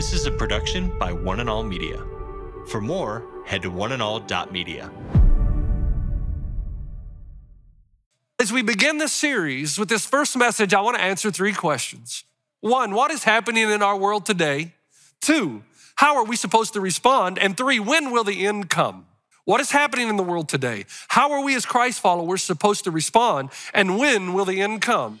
This is a production by One and All Media. For more, head to oneandall.media. As we begin this series with this first message, I want to answer three questions. One, what is happening in our world today? Two, how are we supposed to respond? And three, when will the end come? What is happening in the world today? How are we as Christ followers supposed to respond? And when will the end come?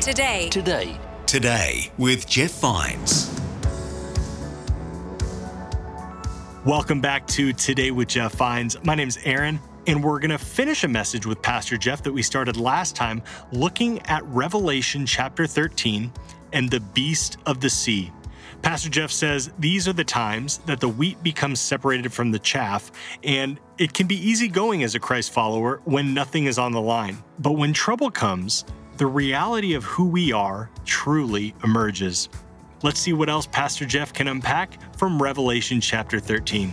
Today. Today. Today. Today with Jeff Vines. Welcome back to Today with Jeff Vines. My name's Aaron, and we're going to finish a message with Pastor Jeff that we started last time, looking at Revelation chapter 13 and the beast of the sea. Pastor Jeff says these are the times that the wheat becomes separated from the chaff, and it can be easy going as a Christ follower when nothing is on the line. But when trouble comes, the reality of who we are truly emerges. Let's see what else Pastor Jeff can unpack from Revelation chapter 13.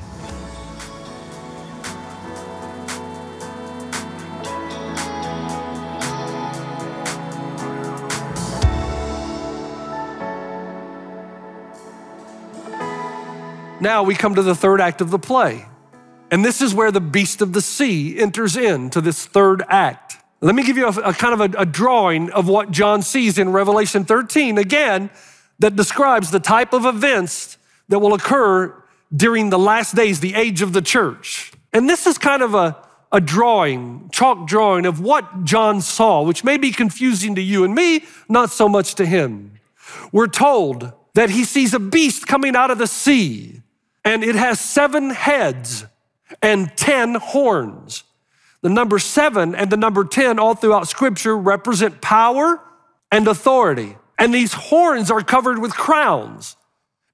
Now we come to the third act of the play. And this is where the beast of the sea enters into this third act. Let me give you a, a kind of a, a drawing of what John sees in Revelation 13, again, that describes the type of events that will occur during the last days, the age of the church. And this is kind of a, a drawing, chalk drawing of what John saw, which may be confusing to you and me, not so much to him. We're told that he sees a beast coming out of the sea, and it has seven heads and ten horns. The number seven and the number 10 all throughout scripture represent power and authority. And these horns are covered with crowns.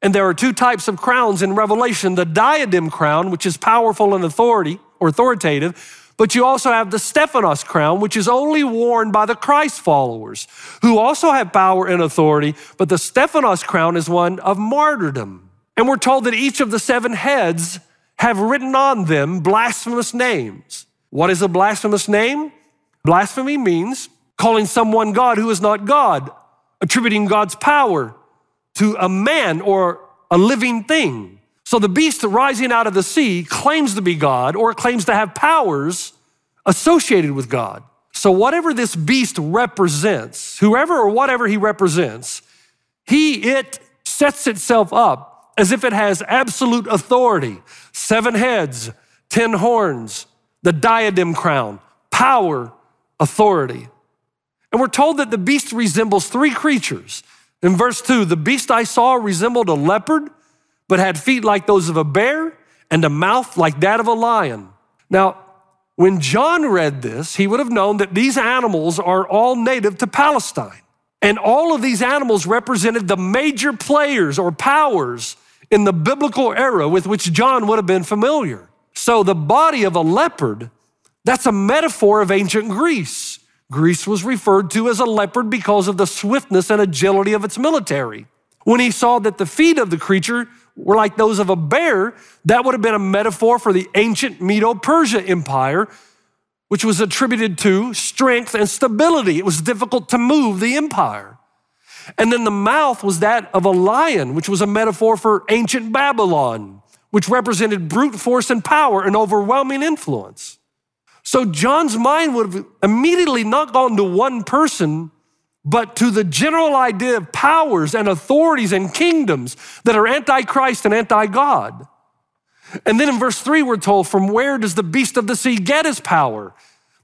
And there are two types of crowns in Revelation the diadem crown, which is powerful and authority or authoritative, but you also have the Stephanos crown, which is only worn by the Christ followers, who also have power and authority, but the Stephanos crown is one of martyrdom. And we're told that each of the seven heads have written on them blasphemous names. What is a blasphemous name? Blasphemy means calling someone God who is not God, attributing God's power to a man or a living thing. So the beast rising out of the sea claims to be God or claims to have powers associated with God. So whatever this beast represents, whoever or whatever he represents, he, it sets itself up as if it has absolute authority. Seven heads, ten horns, the diadem crown, power, authority. And we're told that the beast resembles three creatures. In verse 2, the beast I saw resembled a leopard, but had feet like those of a bear and a mouth like that of a lion. Now, when John read this, he would have known that these animals are all native to Palestine. And all of these animals represented the major players or powers in the biblical era with which John would have been familiar. So the body of a leopard, that's a metaphor of ancient Greece. Greece was referred to as a leopard because of the swiftness and agility of its military. When he saw that the feet of the creature were like those of a bear, that would have been a metaphor for the ancient Medo Persia Empire, which was attributed to strength and stability. It was difficult to move the empire. And then the mouth was that of a lion, which was a metaphor for ancient Babylon, which represented brute force and power and overwhelming influence. So John's mind would have immediately not gone to one person, but to the general idea of powers and authorities and kingdoms that are anti-Christ and anti-God. And then in verse three, we're told, from where does the beast of the sea get his power?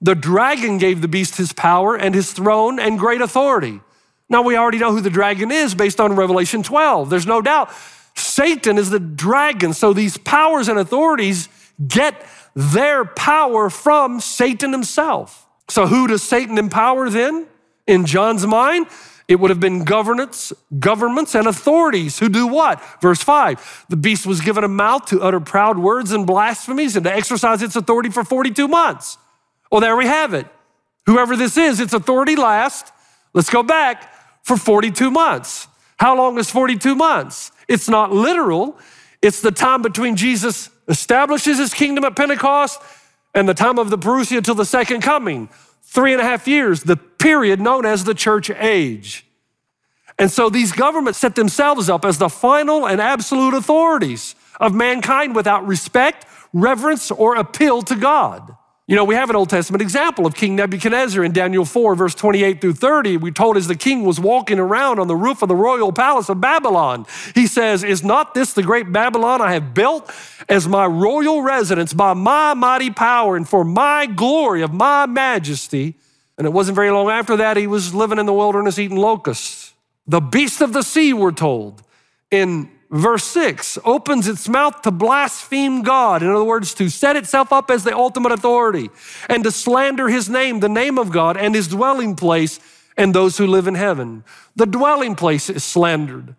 The dragon gave the beast his power and his throne and great authority. Now we already know who the dragon is based on Revelation 12. There's no doubt Satan is the dragon. So these powers and authorities get their power from Satan himself. So, who does Satan empower then? In John's mind, it would have been governments, governments and authorities who do what? Verse 5 The beast was given a mouth to utter proud words and blasphemies and to exercise its authority for 42 months. Well, there we have it. Whoever this is, its authority lasts, let's go back, for 42 months. How long is 42 months? It's not literal, it's the time between Jesus establishes his kingdom at Pentecost and the time of the parousia till the second coming. Three and a half years, the period known as the church age. And so these governments set themselves up as the final and absolute authorities of mankind without respect, reverence, or appeal to God. You know, we have an Old Testament example of King Nebuchadnezzar in Daniel 4, verse 28 through 30. We told as the king was walking around on the roof of the royal palace of Babylon. He says, Is not this the great Babylon I have built as my royal residence by my mighty power and for my glory of my majesty? And it wasn't very long after that, he was living in the wilderness eating locusts. The beast of the sea, we're told, in verse 6 opens its mouth to blaspheme God. In other words, to set itself up as the ultimate authority and to slander his name, the name of God, and his dwelling place, and those who live in heaven. The dwelling place is slandered,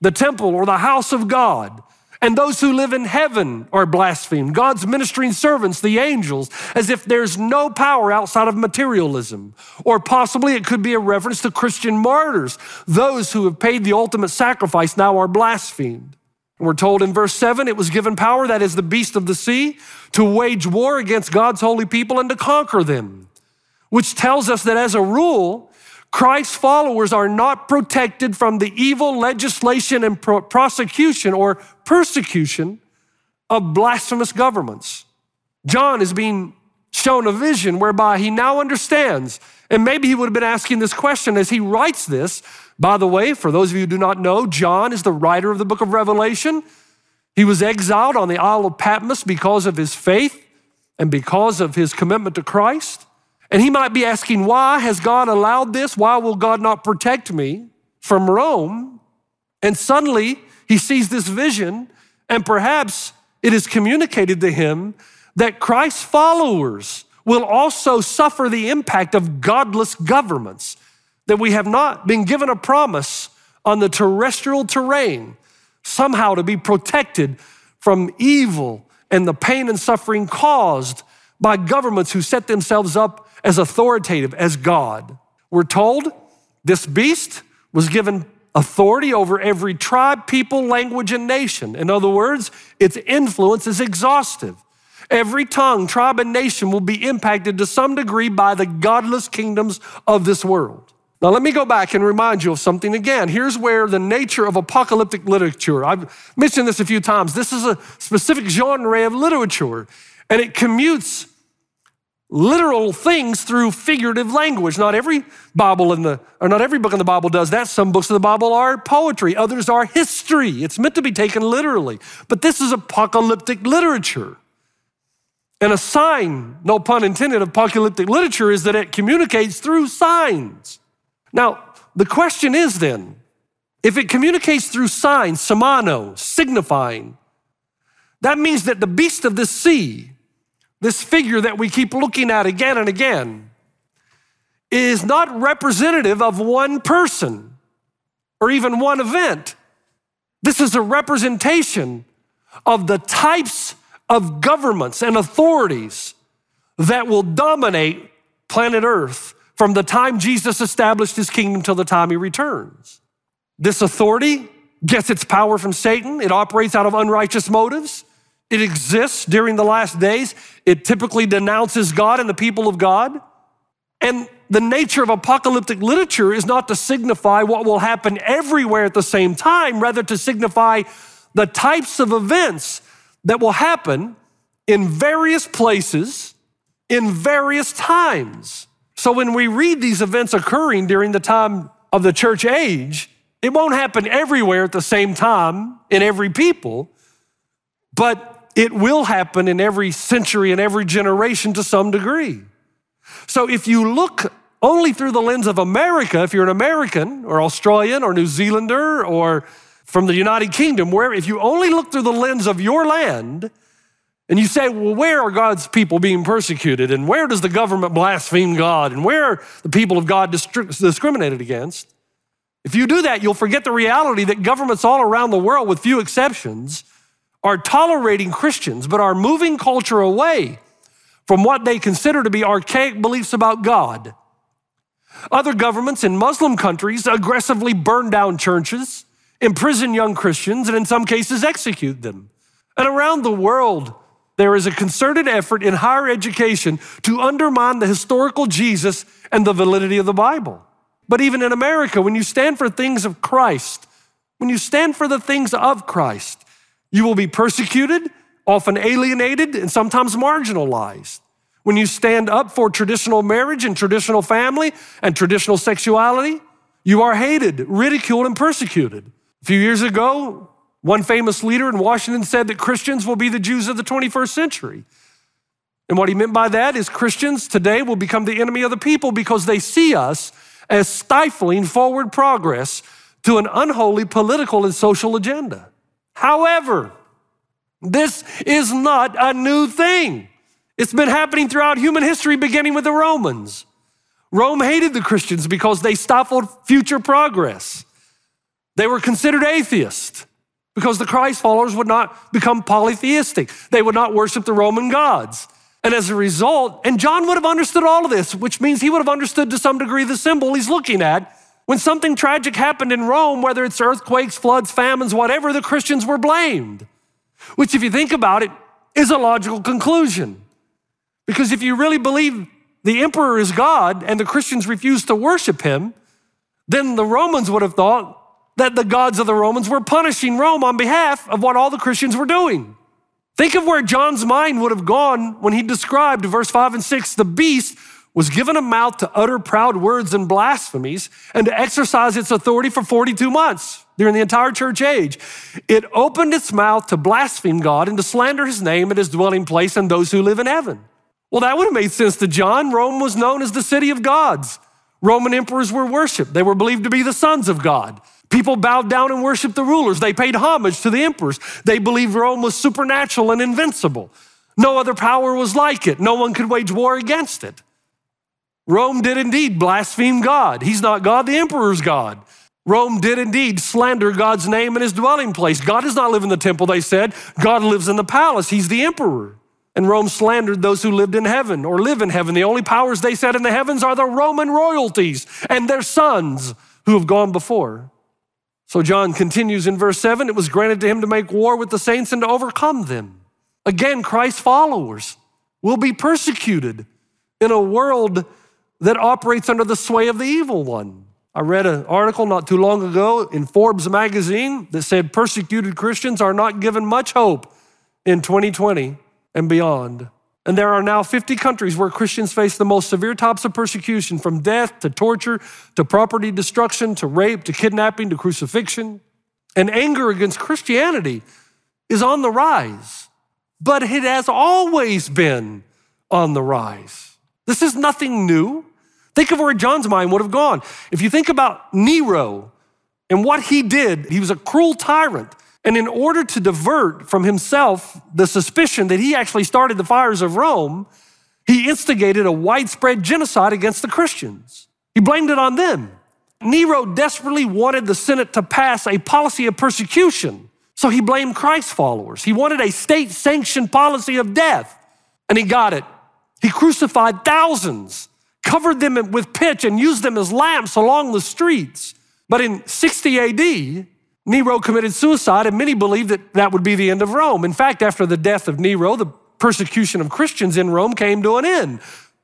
the temple or the house of God. And those who live in heaven are blasphemed. God's ministering servants, the angels, as if there's no power outside of materialism. Or possibly it could be a reference to Christian martyrs. Those who have paid the ultimate sacrifice now are blasphemed. We're told in verse 7 it was given power, that is the beast of the sea, to wage war against God's holy people and to conquer them. Which tells us that as a rule, Christ's followers are not protected from the evil legislation and pro- prosecution or persecution of blasphemous governments. John is being shown a vision whereby he now understands, and maybe he would have been asking this question as he writes this. By the way, for those of you who do not know, John is the writer of the book of Revelation. He was exiled on the Isle of Patmos because of his faith and because of his commitment to Christ. And he might be asking, why has God allowed this? Why will God not protect me from Rome? And suddenly he sees this vision, and perhaps it is communicated to him that Christ's followers will also suffer the impact of godless governments, that we have not been given a promise on the terrestrial terrain somehow to be protected from evil and the pain and suffering caused by governments who set themselves up as authoritative as God. We're told this beast was given authority over every tribe, people, language, and nation. In other words, its influence is exhaustive. Every tongue, tribe, and nation will be impacted to some degree by the godless kingdoms of this world. Now, let me go back and remind you of something again. Here's where the nature of apocalyptic literature, I've mentioned this a few times. This is a specific genre of literature, and it commutes literal things through figurative language. Not every Bible in the, or not every book in the Bible does that. Some books of the Bible are poetry, others are history. It's meant to be taken literally. But this is apocalyptic literature. And a sign, no pun intended, of apocalyptic literature is that it communicates through signs. Now, the question is then, if it communicates through signs, semano, signifying, that means that the beast of the sea, this figure that we keep looking at again and again, is not representative of one person or even one event. This is a representation of the types of governments and authorities that will dominate planet Earth from the time Jesus established his kingdom till the time he returns. This authority gets its power from Satan, it operates out of unrighteous motives. It exists during the last days. It typically denounces God and the people of God. And the nature of apocalyptic literature is not to signify what will happen everywhere at the same time, rather, to signify the types of events that will happen in various places, in various times. So when we read these events occurring during the time of the church age, it won't happen everywhere at the same time in every people, but it will happen in every century and every generation to some degree. So if you look only through the lens of America, if you're an American or Australian or New Zealander or from the United Kingdom, where if you only look through the lens of your land, And you say, well, where are God's people being persecuted? And where does the government blaspheme God? And where are the people of God discriminated against? If you do that, you'll forget the reality that governments all around the world, with few exceptions, are tolerating Christians, but are moving culture away from what they consider to be archaic beliefs about God. Other governments in Muslim countries aggressively burn down churches, imprison young Christians, and in some cases execute them. And around the world, there is a concerted effort in higher education to undermine the historical Jesus and the validity of the Bible. But even in America, when you stand for things of Christ, when you stand for the things of Christ, you will be persecuted, often alienated, and sometimes marginalized. When you stand up for traditional marriage and traditional family and traditional sexuality, you are hated, ridiculed, and persecuted. A few years ago, one famous leader in Washington said that Christians will be the Jews of the 21st century. And what he meant by that is Christians today will become the enemy of the people because they see us as stifling forward progress to an unholy political and social agenda. However, this is not a new thing. It's been happening throughout human history, beginning with the Romans. Rome hated the Christians because they stifled future progress. They were considered atheists because the Christ followers would not become polytheistic. They would not worship the Roman gods. And as a result, and John would have understood all of this, which means he would have understood to some degree the symbol he's looking at. When something tragic happened in Rome, whether it's earthquakes, floods, famines, whatever, the Christians were blamed. Which, if you think about it, is a logical conclusion. Because if you really believe the emperor is God and the Christians refuse to worship him, then the Romans would have thought that the gods of the Romans were punishing Rome on behalf of what all the Christians were doing. Think of where John's mind would have gone when he described verse 5 and 6 the beast was given a mouth to utter proud words and blasphemies and to exercise its authority for 42 months during the entire church age. It opened its mouth to blaspheme God and to slander his name and his dwelling place and those who live in heaven. Well, that would have made sense to John. Rome was known as the city of gods. Roman emperors were worshiped, they were believed to be the sons of God. People bowed down and worshiped the rulers. They paid homage to the emperors. They believed Rome was supernatural and invincible. No other power was like it. No one could wage war against it. Rome did indeed blaspheme God. He's not God, the emperor's God. Rome did indeed slander God's name and his dwelling place. God does not live in the temple, they said. God lives in the palace. He's the emperor. And Rome slandered those who lived in heaven or live in heaven. The only powers they said in the heavens are the Roman royalties and their sons who have gone before. So John continues in verse 7 it was granted to him to make war with the saints and to overcome them. Again, Christ's followers will be persecuted in a world that operates under the sway of the evil one. I read an article not too long ago in Forbes magazine that said persecuted Christians are not given much hope in 2020 and beyond. And there are now 50 countries where Christians face the most severe types of persecution from death to torture to property destruction to rape to kidnapping to crucifixion. And anger against Christianity is on the rise, but it has always been on the rise. This is nothing new. Think of where John's mind would have gone. If you think about Nero and what he did, he was a cruel tyrant. And in order to divert from himself the suspicion that he actually started the fires of Rome, he instigated a widespread genocide against the Christians. He blamed it on them. Nero desperately wanted the Senate to pass a policy of persecution, so he blamed Christ followers. He wanted a state sanctioned policy of death, and he got it. He crucified thousands, covered them with pitch, and used them as lamps along the streets. But in 60 AD, Nero committed suicide, and many believed that that would be the end of Rome. In fact, after the death of Nero, the persecution of Christians in Rome came to an end.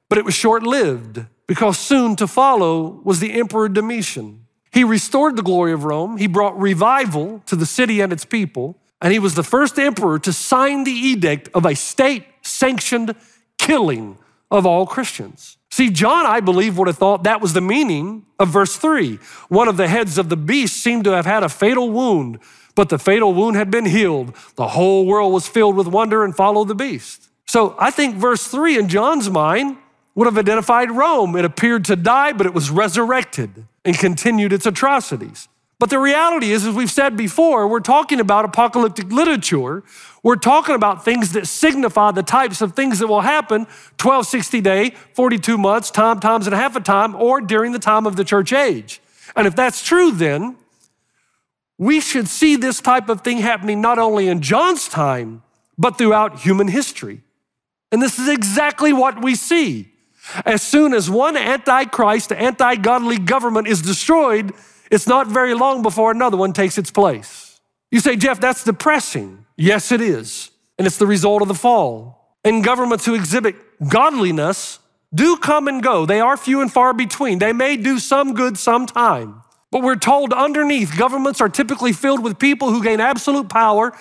But it was short lived because soon to follow was the Emperor Domitian. He restored the glory of Rome, he brought revival to the city and its people, and he was the first emperor to sign the edict of a state sanctioned killing of all Christians. See, John, I believe, would have thought that was the meaning of verse 3. One of the heads of the beast seemed to have had a fatal wound, but the fatal wound had been healed. The whole world was filled with wonder and followed the beast. So I think verse 3 in John's mind would have identified Rome. It appeared to die, but it was resurrected and continued its atrocities. But the reality is, as we've said before, we're talking about apocalyptic literature. We're talking about things that signify the types of things that will happen 12, 60 day, 42 months, time, times and a half a time, or during the time of the church age. And if that's true, then we should see this type of thing happening not only in John's time, but throughout human history. And this is exactly what we see. As soon as one antichrist, anti godly government is destroyed, it's not very long before another one takes its place. You say, Jeff, that's depressing. Yes, it is. And it's the result of the fall. And governments who exhibit godliness do come and go. They are few and far between. They may do some good sometime. But we're told underneath, governments are typically filled with people who gain absolute power,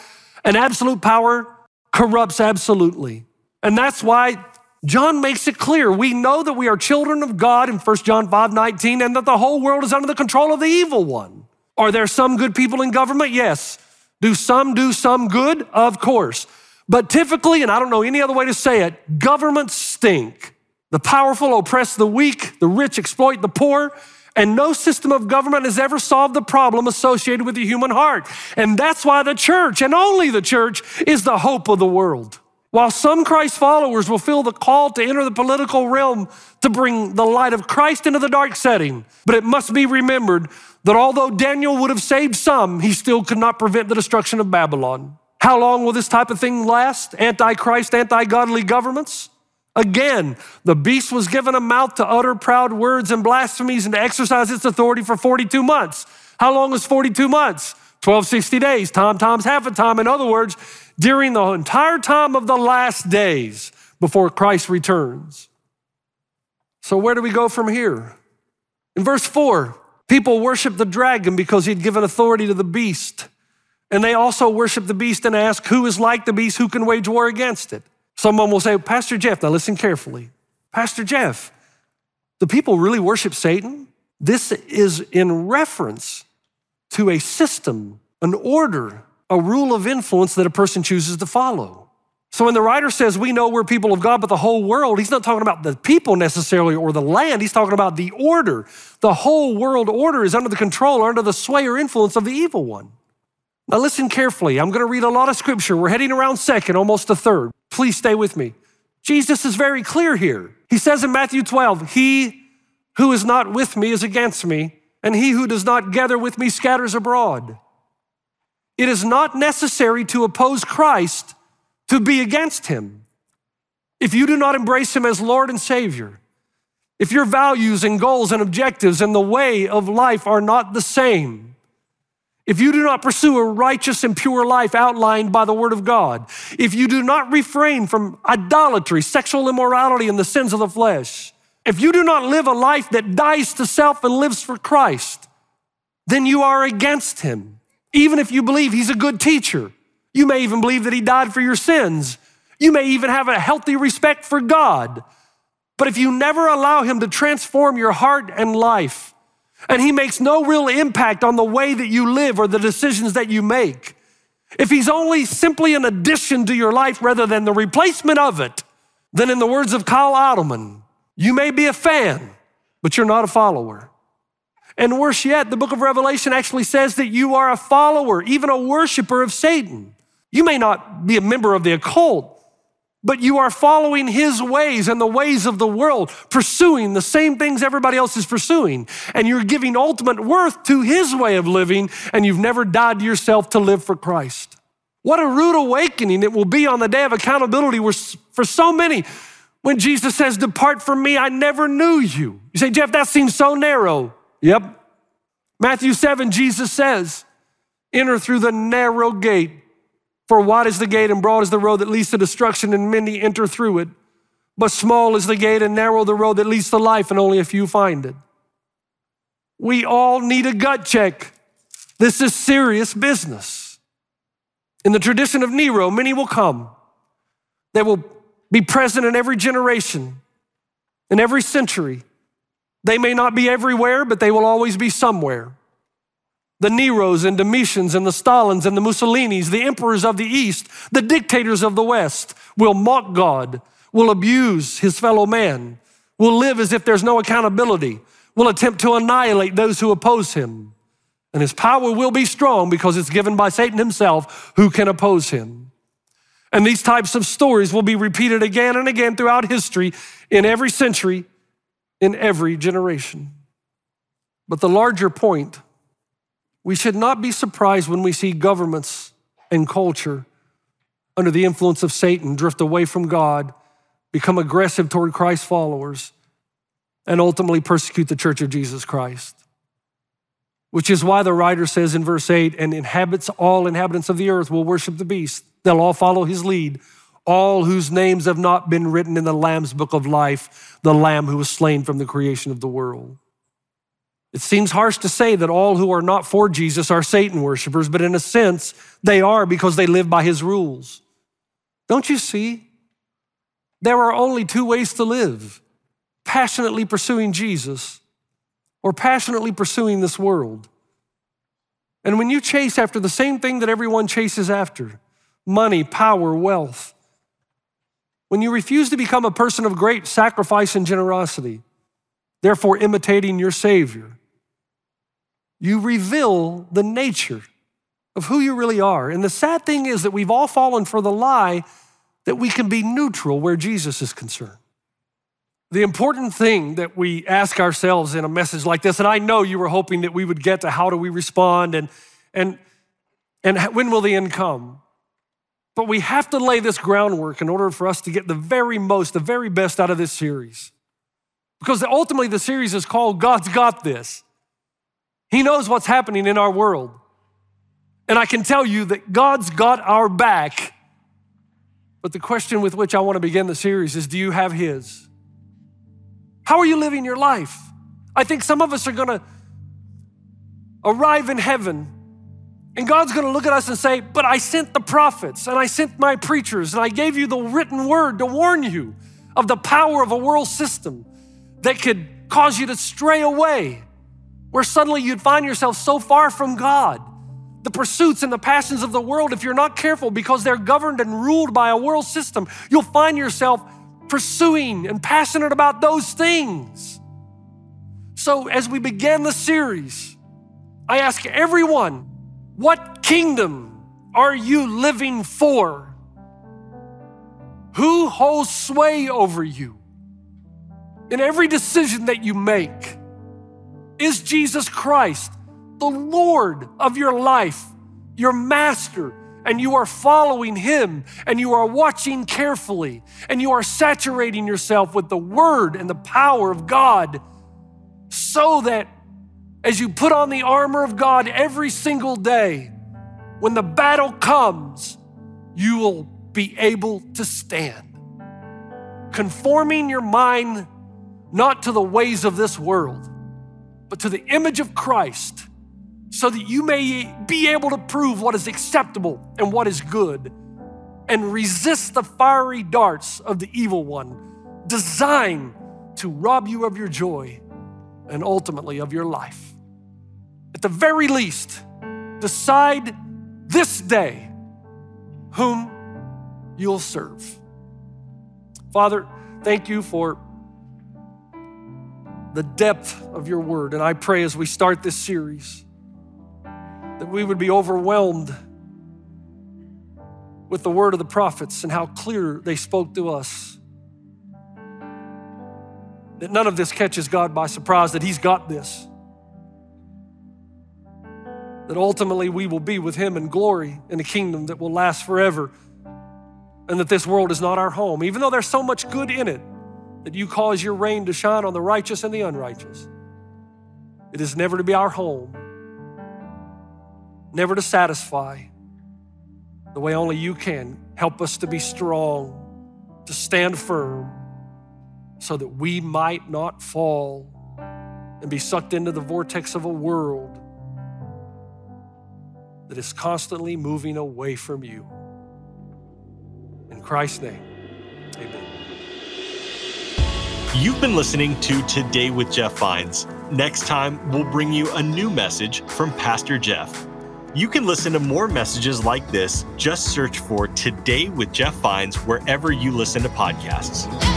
and absolute power corrupts absolutely. And that's why John makes it clear. We know that we are children of God in 1 John 5 19, and that the whole world is under the control of the evil one. Are there some good people in government? Yes. Do some do some good? Of course. But typically, and I don't know any other way to say it, governments stink. The powerful oppress the weak, the rich exploit the poor, and no system of government has ever solved the problem associated with the human heart. And that's why the church, and only the church, is the hope of the world. While some Christ followers will feel the call to enter the political realm to bring the light of Christ into the dark setting, but it must be remembered that although Daniel would have saved some, he still could not prevent the destruction of Babylon. How long will this type of thing last? Antichrist, anti godly governments? Again, the beast was given a mouth to utter proud words and blasphemies and to exercise its authority for 42 months. How long is 42 months? 1260 days, time times half a time. In other words, during the entire time of the last days before Christ returns. So, where do we go from here? In verse 4, people worship the dragon because he'd given authority to the beast. And they also worship the beast and ask, Who is like the beast? Who can wage war against it? Someone will say, Pastor Jeff, now listen carefully. Pastor Jeff, the people really worship Satan? This is in reference to a system, an order, a rule of influence that a person chooses to follow. So when the writer says we know we're people of God, but the whole world, he's not talking about the people necessarily or the land. He's talking about the order. The whole world order is under the control or under the sway or influence of the evil one. Now listen carefully. I'm going to read a lot of scripture. We're heading around second, almost a third. Please stay with me. Jesus is very clear here. He says in Matthew 12, He who is not with me is against me, and he who does not gather with me scatters abroad. It is not necessary to oppose Christ to be against him. If you do not embrace him as Lord and Savior, if your values and goals and objectives and the way of life are not the same, if you do not pursue a righteous and pure life outlined by the Word of God, if you do not refrain from idolatry, sexual immorality, and the sins of the flesh, if you do not live a life that dies to self and lives for Christ, then you are against Him. Even if you believe He's a good teacher, you may even believe that He died for your sins. You may even have a healthy respect for God. But if you never allow Him to transform your heart and life, and he makes no real impact on the way that you live or the decisions that you make, if he's only simply an addition to your life rather than the replacement of it, then in the words of Kyle Idleman, you may be a fan, but you're not a follower. And worse yet, the book of Revelation actually says that you are a follower, even a worshiper of Satan. You may not be a member of the occult, but you are following his ways and the ways of the world, pursuing the same things everybody else is pursuing. And you're giving ultimate worth to his way of living, and you've never died yourself to live for Christ. What a rude awakening it will be on the day of accountability where, for so many, when Jesus says, Depart from me, I never knew you. You say, Jeff, that seems so narrow. Yep. Matthew 7, Jesus says, Enter through the narrow gate. For wide is the gate and broad is the road that leads to destruction, and many enter through it. But small is the gate and narrow the road that leads to life, and only a few find it. We all need a gut check. This is serious business. In the tradition of Nero, many will come. They will be present in every generation, in every century. They may not be everywhere, but they will always be somewhere. The Neros and Domitians and the Stalins and the Mussolinis, the emperors of the East, the dictators of the West will mock God, will abuse his fellow man, will live as if there's no accountability, will attempt to annihilate those who oppose him. And his power will be strong because it's given by Satan himself who can oppose him. And these types of stories will be repeated again and again throughout history in every century, in every generation. But the larger point, we should not be surprised when we see governments and culture under the influence of Satan drift away from God, become aggressive toward Christ's followers, and ultimately persecute the church of Jesus Christ. Which is why the writer says in verse 8, and inhabits all inhabitants of the earth will worship the beast. They'll all follow his lead. All whose names have not been written in the Lamb's book of life, the Lamb who was slain from the creation of the world. It seems harsh to say that all who are not for Jesus are Satan worshipers, but in a sense, they are because they live by his rules. Don't you see? There are only two ways to live passionately pursuing Jesus or passionately pursuing this world. And when you chase after the same thing that everyone chases after money, power, wealth when you refuse to become a person of great sacrifice and generosity, therefore imitating your Savior, you reveal the nature of who you really are. And the sad thing is that we've all fallen for the lie that we can be neutral where Jesus is concerned. The important thing that we ask ourselves in a message like this, and I know you were hoping that we would get to how do we respond and, and, and when will the end come? But we have to lay this groundwork in order for us to get the very most, the very best out of this series. Because ultimately, the series is called God's Got This. He knows what's happening in our world. And I can tell you that God's got our back. But the question with which I want to begin the series is do you have His? How are you living your life? I think some of us are going to arrive in heaven and God's gonna look at us and say, But I sent the prophets and I sent my preachers and I gave you the written word to warn you of the power of a world system that could cause you to stray away, where suddenly you'd find yourself so far from God. The pursuits and the passions of the world, if you're not careful because they're governed and ruled by a world system, you'll find yourself pursuing and passionate about those things. So, as we begin the series, I ask everyone, what kingdom are you living for? Who holds sway over you? In every decision that you make, is Jesus Christ the Lord of your life, your master, and you are following him and you are watching carefully and you are saturating yourself with the word and the power of God so that as you put on the armor of God every single day, when the battle comes, you will be able to stand. Conforming your mind not to the ways of this world, but to the image of Christ, so that you may be able to prove what is acceptable and what is good, and resist the fiery darts of the evil one, designed to rob you of your joy and ultimately of your life. At the very least, decide this day whom you'll serve. Father, thank you for the depth of your word. And I pray as we start this series that we would be overwhelmed with the word of the prophets and how clear they spoke to us. That none of this catches God by surprise, that He's got this that ultimately we will be with Him in glory in a kingdom that will last forever, and that this world is not our home, even though there's so much good in it, that you cause your rain to shine on the righteous and the unrighteous. It is never to be our home, never to satisfy the way only you can. Help us to be strong, to stand firm, so that we might not fall and be sucked into the vortex of a world that is constantly moving away from you. In Christ's name, amen. You've been listening to Today with Jeff Vines. Next time, we'll bring you a new message from Pastor Jeff. You can listen to more messages like this. Just search for Today with Jeff Vines wherever you listen to podcasts.